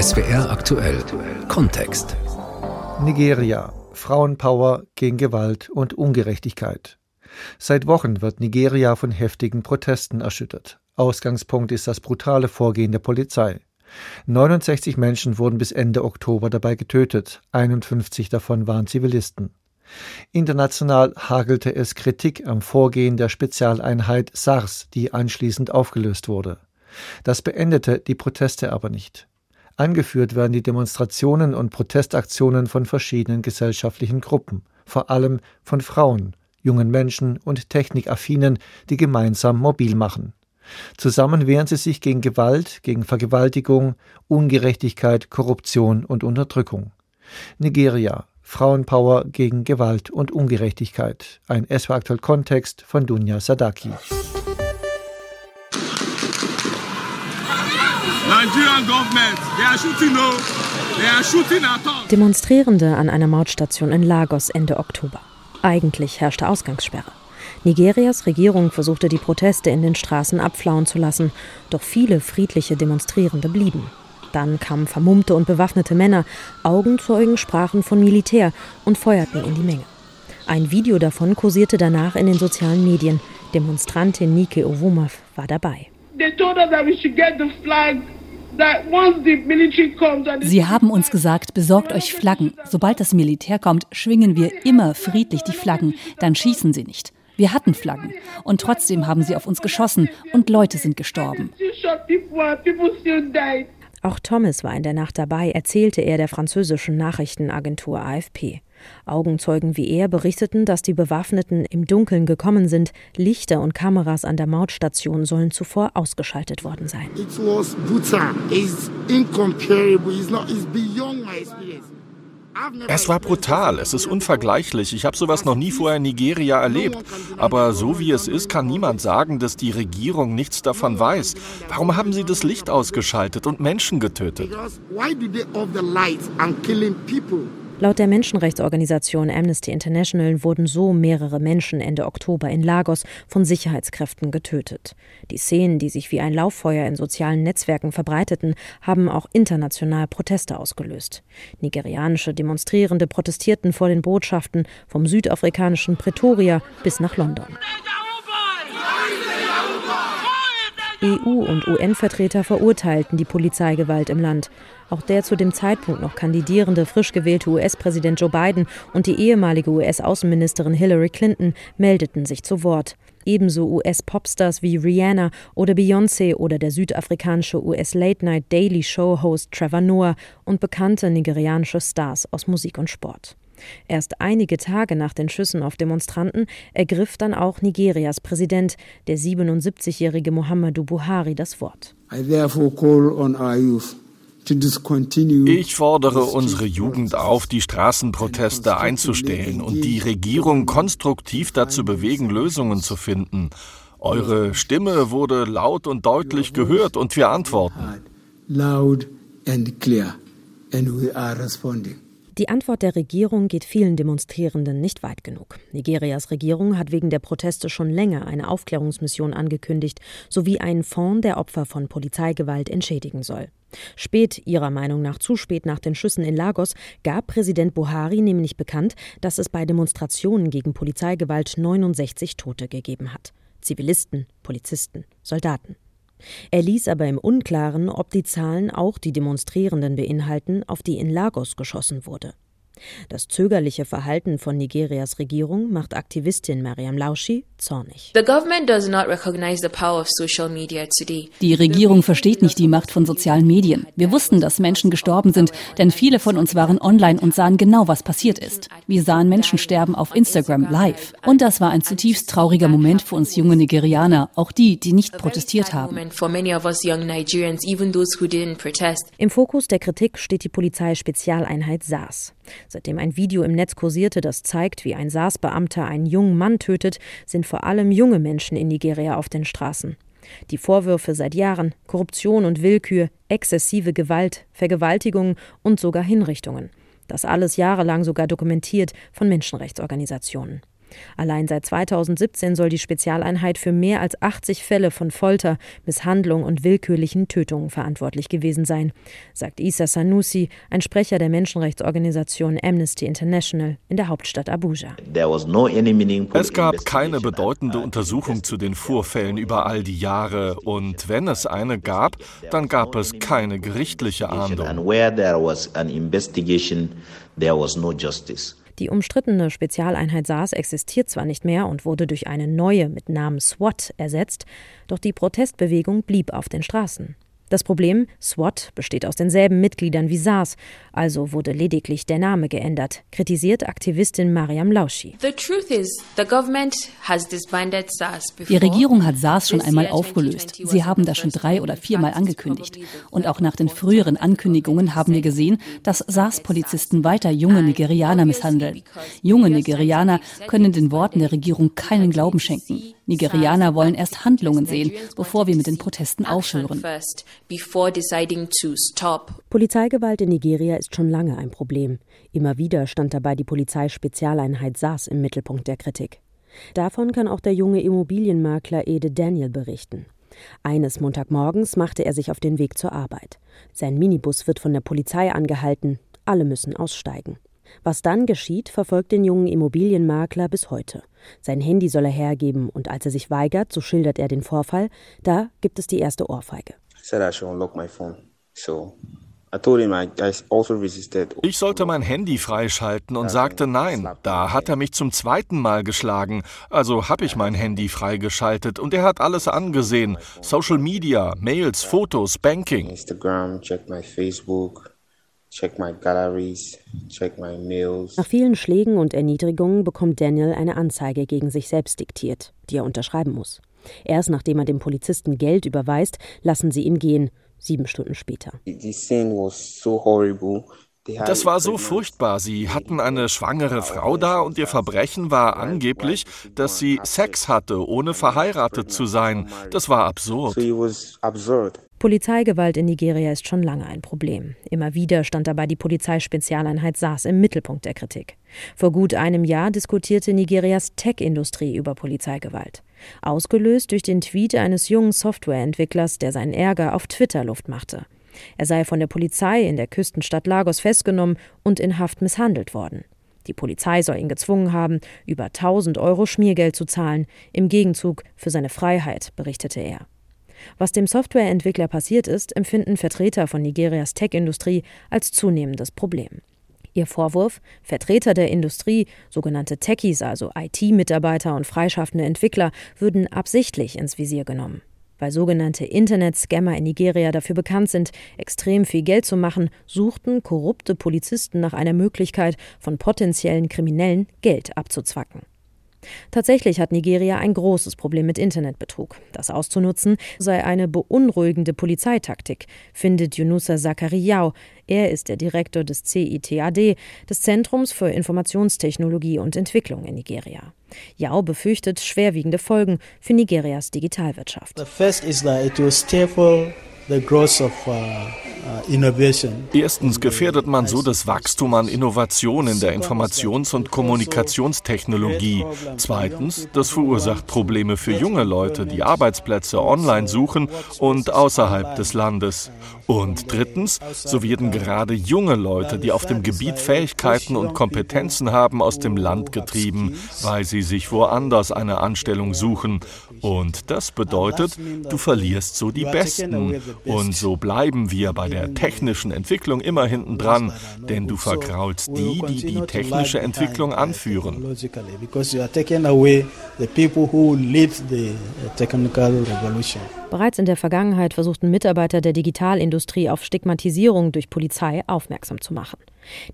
SWR aktuell Kontext. Nigeria. Frauenpower gegen Gewalt und Ungerechtigkeit. Seit Wochen wird Nigeria von heftigen Protesten erschüttert. Ausgangspunkt ist das brutale Vorgehen der Polizei. 69 Menschen wurden bis Ende Oktober dabei getötet, 51 davon waren Zivilisten. International hagelte es Kritik am Vorgehen der Spezialeinheit SARS, die anschließend aufgelöst wurde. Das beendete die Proteste aber nicht. Angeführt werden die Demonstrationen und Protestaktionen von verschiedenen gesellschaftlichen Gruppen, vor allem von Frauen, jungen Menschen und Technikaffinen, die gemeinsam mobil machen. Zusammen wehren sie sich gegen Gewalt, gegen Vergewaltigung, Ungerechtigkeit, Korruption und Unterdrückung. Nigeria, Frauenpower gegen Gewalt und Ungerechtigkeit. Ein SW aktuell Kontext von Dunja Sadaki. Demonstrierende an einer Mautstation in Lagos Ende Oktober. Eigentlich herrschte Ausgangssperre. Nigerias Regierung versuchte die Proteste in den Straßen abflauen zu lassen, doch viele friedliche Demonstrierende blieben. Dann kamen vermummte und bewaffnete Männer, Augenzeugen sprachen von Militär und feuerten in die Menge. Ein Video davon kursierte danach in den sozialen Medien. Demonstrantin Nike Owomav war dabei. Sie haben uns gesagt, besorgt euch Flaggen. Sobald das Militär kommt, schwingen wir immer friedlich die Flaggen, dann schießen sie nicht. Wir hatten Flaggen und trotzdem haben sie auf uns geschossen und Leute sind gestorben. Auch Thomas war in der Nacht dabei, erzählte er der französischen Nachrichtenagentur AFP. Augenzeugen wie er berichteten, dass die Bewaffneten im Dunkeln gekommen sind. Lichter und Kameras an der Mautstation sollen zuvor ausgeschaltet worden sein. It was brutal. It's incomparable. It's not, it's beyond my experience. Es war brutal, es ist unvergleichlich. Ich habe sowas noch nie vorher in Nigeria erlebt. Aber so wie es ist, kann niemand sagen, dass die Regierung nichts davon weiß. Warum haben sie das Licht ausgeschaltet und Menschen getötet? Laut der Menschenrechtsorganisation Amnesty International wurden so mehrere Menschen Ende Oktober in Lagos von Sicherheitskräften getötet. Die Szenen, die sich wie ein Lauffeuer in sozialen Netzwerken verbreiteten, haben auch international Proteste ausgelöst. Nigerianische Demonstrierende protestierten vor den Botschaften vom südafrikanischen Pretoria bis nach London. EU- und UN-Vertreter verurteilten die Polizeigewalt im Land. Auch der zu dem Zeitpunkt noch kandidierende, frisch gewählte US-Präsident Joe Biden und die ehemalige US-Außenministerin Hillary Clinton meldeten sich zu Wort. Ebenso US-Popstars wie Rihanna oder Beyoncé oder der südafrikanische US-Late-Night Daily Show-Host Trevor Noah und bekannte nigerianische Stars aus Musik und Sport. Erst einige Tage nach den Schüssen auf Demonstranten ergriff dann auch Nigerias Präsident, der 77-jährige Muhammadu Buhari, das Wort. Ich fordere unsere Jugend auf, die Straßenproteste einzustellen und die Regierung konstruktiv dazu bewegen, Lösungen zu finden. Eure Stimme wurde laut und deutlich gehört und wir antworten. Loud and clear and we are responding. Die Antwort der Regierung geht vielen Demonstrierenden nicht weit genug. Nigerias Regierung hat wegen der Proteste schon länger eine Aufklärungsmission angekündigt, sowie einen Fonds, der Opfer von Polizeigewalt entschädigen soll. Spät, ihrer Meinung nach zu spät nach den Schüssen in Lagos, gab Präsident Buhari nämlich bekannt, dass es bei Demonstrationen gegen Polizeigewalt 69 Tote gegeben hat. Zivilisten, Polizisten, Soldaten. Er ließ aber im Unklaren, ob die Zahlen auch die Demonstrierenden beinhalten, auf die in Lagos geschossen wurde. Das zögerliche Verhalten von Nigerias Regierung macht Aktivistin Mariam Lauschi zornig. Die Regierung versteht nicht die Macht von sozialen Medien. Wir wussten, dass Menschen gestorben sind, denn viele von uns waren online und sahen genau, was passiert ist. Wir sahen Menschen sterben auf Instagram live. Und das war ein zutiefst trauriger Moment für uns junge Nigerianer, auch die, die nicht protestiert haben. Im Fokus der Kritik steht die Polizeispezialeinheit SARS. Seitdem ein Video im Netz kursierte, das zeigt, wie ein SARS-Beamter einen jungen Mann tötet, sind vor allem junge Menschen in Nigeria auf den Straßen. Die Vorwürfe seit Jahren Korruption und Willkür, exzessive Gewalt, Vergewaltigungen und sogar Hinrichtungen. Das alles jahrelang sogar dokumentiert von Menschenrechtsorganisationen. Allein seit 2017 soll die Spezialeinheit für mehr als 80 Fälle von Folter, Misshandlung und willkürlichen Tötungen verantwortlich gewesen sein, sagt Issa Sanusi, ein Sprecher der Menschenrechtsorganisation Amnesty International in der Hauptstadt Abuja. Es gab keine bedeutende Untersuchung zu den Vorfällen über all die Jahre und wenn es eine gab, dann gab es keine gerichtliche Ahndung. Die umstrittene Spezialeinheit SARS existiert zwar nicht mehr und wurde durch eine neue mit Namen SWAT ersetzt, doch die Protestbewegung blieb auf den Straßen. Das Problem, SWAT besteht aus denselben Mitgliedern wie SARS, also wurde lediglich der Name geändert, kritisiert Aktivistin Mariam Lauschi. Die Regierung hat SARS schon einmal aufgelöst. Sie haben das schon drei oder viermal angekündigt. Und auch nach den früheren Ankündigungen haben wir gesehen, dass SARS-Polizisten weiter junge Nigerianer misshandeln. Junge Nigerianer können den Worten der Regierung keinen Glauben schenken. Nigerianer wollen erst Handlungen sehen, bevor wir mit den Protesten aufhören. Polizeigewalt in Nigeria ist schon lange ein Problem. Immer wieder stand dabei die Polizeispezialeinheit SARS im Mittelpunkt der Kritik. Davon kann auch der junge Immobilienmakler Ede Daniel berichten. Eines Montagmorgens machte er sich auf den Weg zur Arbeit. Sein Minibus wird von der Polizei angehalten. Alle müssen aussteigen. Was dann geschieht, verfolgt den jungen Immobilienmakler bis heute. Sein Handy soll er hergeben und als er sich weigert, so schildert er den Vorfall, da gibt es die erste Ohrfeige. Also ich sollte mein Handy freischalten und sagte nein. Da hat er mich zum zweiten Mal geschlagen. Also habe ich mein Handy freigeschaltet und er hat alles angesehen. Social Media, Mails, Fotos, Banking. Instagram, check my Facebook, check my galleries, check my mails. Nach vielen Schlägen und Erniedrigungen bekommt Daniel eine Anzeige gegen sich selbst diktiert, die er unterschreiben muss. Erst nachdem er dem Polizisten Geld überweist, lassen sie ihn gehen, sieben Stunden später. Das war so furchtbar. Sie hatten eine schwangere Frau da und ihr Verbrechen war angeblich, dass sie Sex hatte, ohne verheiratet zu sein. Das war absurd. Polizeigewalt in Nigeria ist schon lange ein Problem. Immer wieder stand dabei die Polizeispezialeinheit SARS im Mittelpunkt der Kritik. Vor gut einem Jahr diskutierte Nigerias Tech-Industrie über Polizeigewalt. Ausgelöst durch den Tweet eines jungen Softwareentwicklers, der seinen Ärger auf Twitter Luft machte. Er sei von der Polizei in der Küstenstadt Lagos festgenommen und in Haft misshandelt worden. Die Polizei soll ihn gezwungen haben, über 1000 Euro Schmiergeld zu zahlen, im Gegenzug für seine Freiheit, berichtete er. Was dem Softwareentwickler passiert ist, empfinden Vertreter von Nigerias Tech-Industrie als zunehmendes Problem. Ihr Vorwurf, Vertreter der Industrie, sogenannte Techies, also IT-Mitarbeiter und freischaffende Entwickler, würden absichtlich ins Visier genommen. Weil sogenannte Internet-Scammer in Nigeria dafür bekannt sind, extrem viel Geld zu machen, suchten korrupte Polizisten nach einer Möglichkeit, von potenziellen Kriminellen Geld abzuzwacken. Tatsächlich hat Nigeria ein großes Problem mit Internetbetrug. Das auszunutzen sei eine beunruhigende Polizeitaktik, findet Yunusa Zakariau. Er ist der Direktor des CITAD, des Zentrums für Informationstechnologie und Entwicklung in Nigeria. Yao befürchtet schwerwiegende Folgen für Nigerias Digitalwirtschaft. The first is that it will stifle the growth of uh, Erstens gefährdet man so das Wachstum an Innovation in der Informations- und Kommunikationstechnologie. Zweitens, das verursacht Probleme für junge Leute, die Arbeitsplätze online suchen und außerhalb des Landes. Und drittens, so werden gerade junge Leute, die auf dem Gebiet Fähigkeiten und Kompetenzen haben, aus dem Land getrieben, weil sie sich woanders eine Anstellung suchen. Und das bedeutet, du verlierst so die Besten. Und so bleiben wir bei der technischen Entwicklung immer hinten dran, denn du verkraulst die, die die technische Entwicklung anführen. Bereits in der Vergangenheit versuchten Mitarbeiter der Digitalindustrie auf Stigmatisierung durch Polizei aufmerksam zu machen.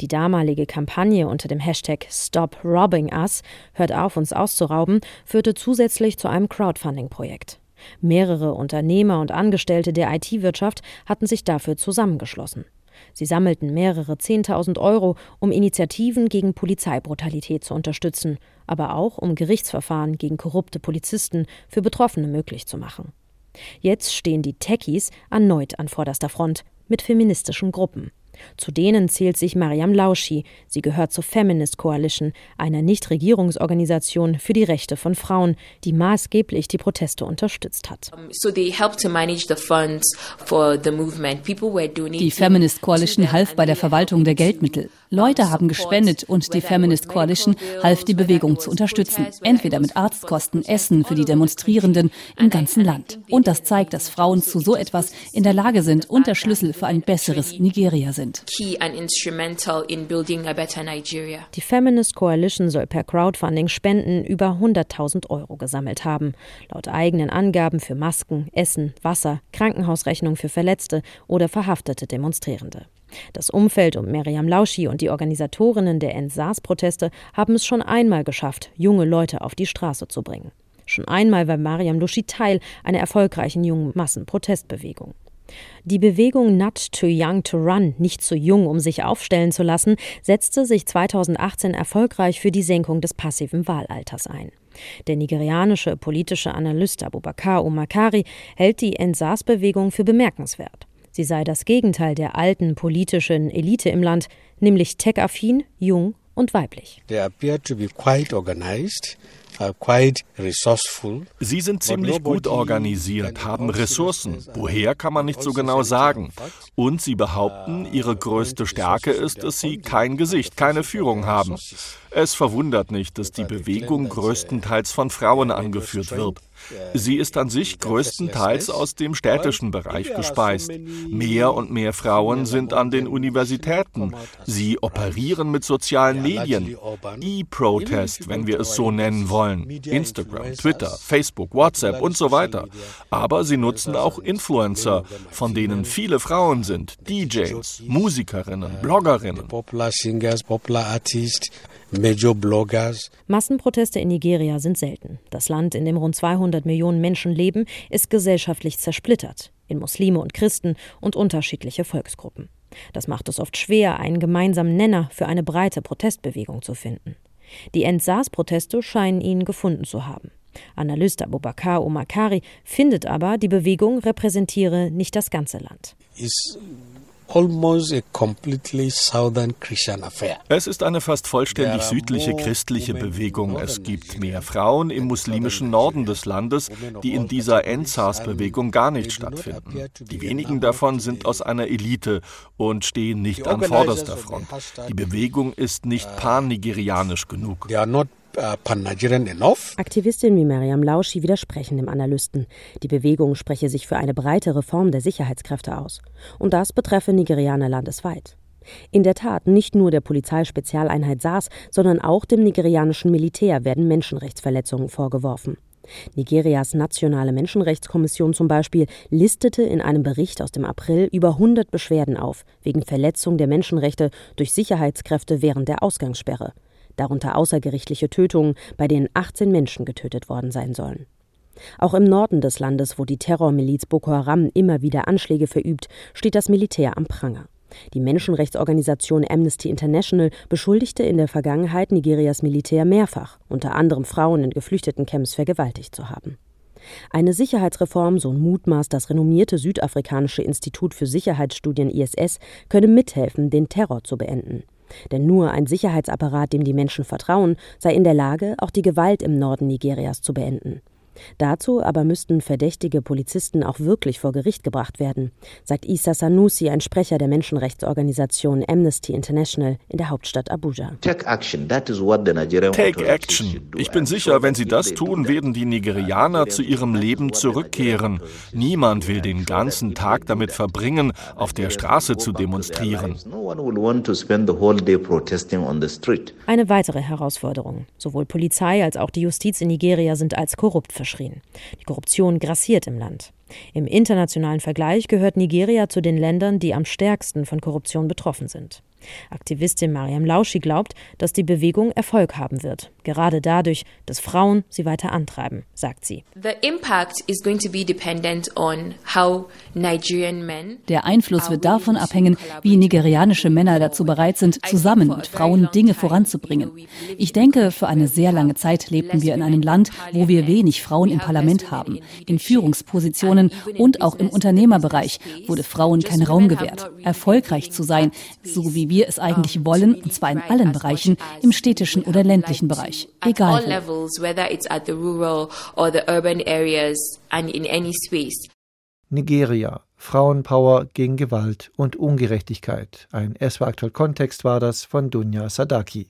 Die damalige Kampagne unter dem Hashtag Stop Robbing Us, hört auf uns auszurauben, führte zusätzlich zu einem Crowdfunding-Projekt. Mehrere Unternehmer und Angestellte der IT-Wirtschaft hatten sich dafür zusammengeschlossen. Sie sammelten mehrere Zehntausend Euro, um Initiativen gegen Polizeibrutalität zu unterstützen, aber auch um Gerichtsverfahren gegen korrupte Polizisten für Betroffene möglich zu machen. Jetzt stehen die Techies erneut an vorderster Front mit feministischen Gruppen. Zu denen zählt sich Mariam Lauschi. Sie gehört zur Feminist Coalition, einer Nichtregierungsorganisation für die Rechte von Frauen, die maßgeblich die Proteste unterstützt hat. Die Feminist Coalition half bei der Verwaltung der Geldmittel. Leute haben gespendet und die Feminist Coalition half die Bewegung zu unterstützen, entweder mit Arztkosten, Essen für die Demonstrierenden im ganzen Land. Und das zeigt, dass Frauen zu so etwas in der Lage sind und der Schlüssel für ein besseres Nigeria sind. Die Feminist Coalition soll per Crowdfunding Spenden über 100.000 Euro gesammelt haben. Laut eigenen Angaben für Masken, Essen, Wasser, Krankenhausrechnung für Verletzte oder verhaftete Demonstrierende. Das Umfeld um Miriam Lauschi und die Organisatorinnen der End-SARS-Proteste haben es schon einmal geschafft, junge Leute auf die Straße zu bringen. Schon einmal war Mariam Lauschi Teil einer erfolgreichen jungen Massenprotestbewegung. Die Bewegung Not Too Young to Run, nicht zu jung, um sich aufstellen zu lassen, setzte sich 2018 erfolgreich für die Senkung des passiven Wahlalters ein. Der nigerianische politische Analyst Abubakar Umakari hält die Entsars-Bewegung für bemerkenswert. Sie sei das Gegenteil der alten politischen Elite im Land, nämlich tech-affin, jung und weiblich. They appear to be quite organized. Sie sind ziemlich gut organisiert, haben Ressourcen. Woher kann man nicht so genau sagen. Und sie behaupten, ihre größte Stärke ist, dass sie kein Gesicht, keine Führung haben. Es verwundert nicht, dass die Bewegung größtenteils von Frauen angeführt wird. Sie ist an sich größtenteils aus dem städtischen Bereich gespeist. Mehr und mehr Frauen sind an den Universitäten. Sie operieren mit sozialen Medien. E-Protest, wenn wir es so nennen wollen. Instagram, Twitter, Facebook, WhatsApp und so weiter. Aber sie nutzen auch Influencer, von denen viele Frauen sind. DJs, Musikerinnen, Bloggerinnen. Massenproteste in Nigeria sind selten. Das Land, in dem rund 200 Millionen Menschen leben, ist gesellschaftlich zersplittert in Muslime und Christen und unterschiedliche Volksgruppen. Das macht es oft schwer, einen gemeinsamen Nenner für eine breite Protestbewegung zu finden. Die End-SARS-Proteste scheinen ihn gefunden zu haben. Analyst Abubakar Omakari findet aber, die Bewegung repräsentiere nicht das ganze Land. Ist es ist eine fast vollständig südliche christliche Bewegung. Es gibt mehr Frauen im muslimischen Norden des Landes, die in dieser Endsars-Bewegung gar nicht stattfinden. Die wenigen davon sind aus einer Elite und stehen nicht an vorderster Front. Die Bewegung ist nicht uh, pan-nigerianisch genug. Äh. Aktivistinnen wie Mariam Lauschi widersprechen dem Analysten. Die Bewegung spreche sich für eine breite Reform der Sicherheitskräfte aus. Und das betreffe Nigerianer landesweit. In der Tat, nicht nur der Polizeispezialeinheit SARS, sondern auch dem nigerianischen Militär werden Menschenrechtsverletzungen vorgeworfen. Nigerias nationale Menschenrechtskommission zum Beispiel listete in einem Bericht aus dem April über 100 Beschwerden auf wegen Verletzung der Menschenrechte durch Sicherheitskräfte während der Ausgangssperre darunter außergerichtliche Tötungen, bei denen 18 Menschen getötet worden sein sollen. Auch im Norden des Landes, wo die Terrormiliz Boko Haram immer wieder Anschläge verübt, steht das Militär am Pranger. Die Menschenrechtsorganisation Amnesty International beschuldigte in der Vergangenheit Nigerias Militär mehrfach, unter anderem Frauen in geflüchteten Camps vergewaltigt zu haben. Eine Sicherheitsreform, so mutmaßt das renommierte südafrikanische Institut für Sicherheitsstudien ISS, könne mithelfen, den Terror zu beenden. Denn nur ein Sicherheitsapparat, dem die Menschen vertrauen, sei in der Lage, auch die Gewalt im Norden Nigerias zu beenden. Dazu aber müssten verdächtige Polizisten auch wirklich vor Gericht gebracht werden, sagt Issa Sanusi, ein Sprecher der Menschenrechtsorganisation Amnesty International in der Hauptstadt Abuja. Take action. Take action. Ich bin sicher, wenn sie das tun, werden die Nigerianer zu ihrem Leben zurückkehren. Niemand will den ganzen Tag damit verbringen, auf der Straße zu demonstrieren. Eine weitere Herausforderung. Sowohl Polizei als auch die Justiz in Nigeria sind als korrupt verschrien. Die Korruption grassiert im Land. Im internationalen Vergleich gehört Nigeria zu den Ländern, die am stärksten von Korruption betroffen sind. Aktivistin Mariam Lauschi glaubt, dass die Bewegung Erfolg haben wird, gerade dadurch, dass Frauen sie weiter antreiben, sagt sie. Der Einfluss wird davon abhängen, wie nigerianische Männer dazu bereit sind, zusammen mit Frauen Dinge voranzubringen. Ich denke, für eine sehr lange Zeit lebten wir in einem Land, wo wir wenig Frauen im Parlament haben. In Führungspositionen und auch im Unternehmerbereich wurde Frauen kein Raum gewährt. Erfolgreich zu sein, so wie wir es eigentlich wollen, und zwar in allen Bereichen, im städtischen oder ländlichen Bereich, egal wo. Nigeria. Frauenpower gegen Gewalt und Ungerechtigkeit. Ein SW aktuell Kontext war das von Dunja Sadaki.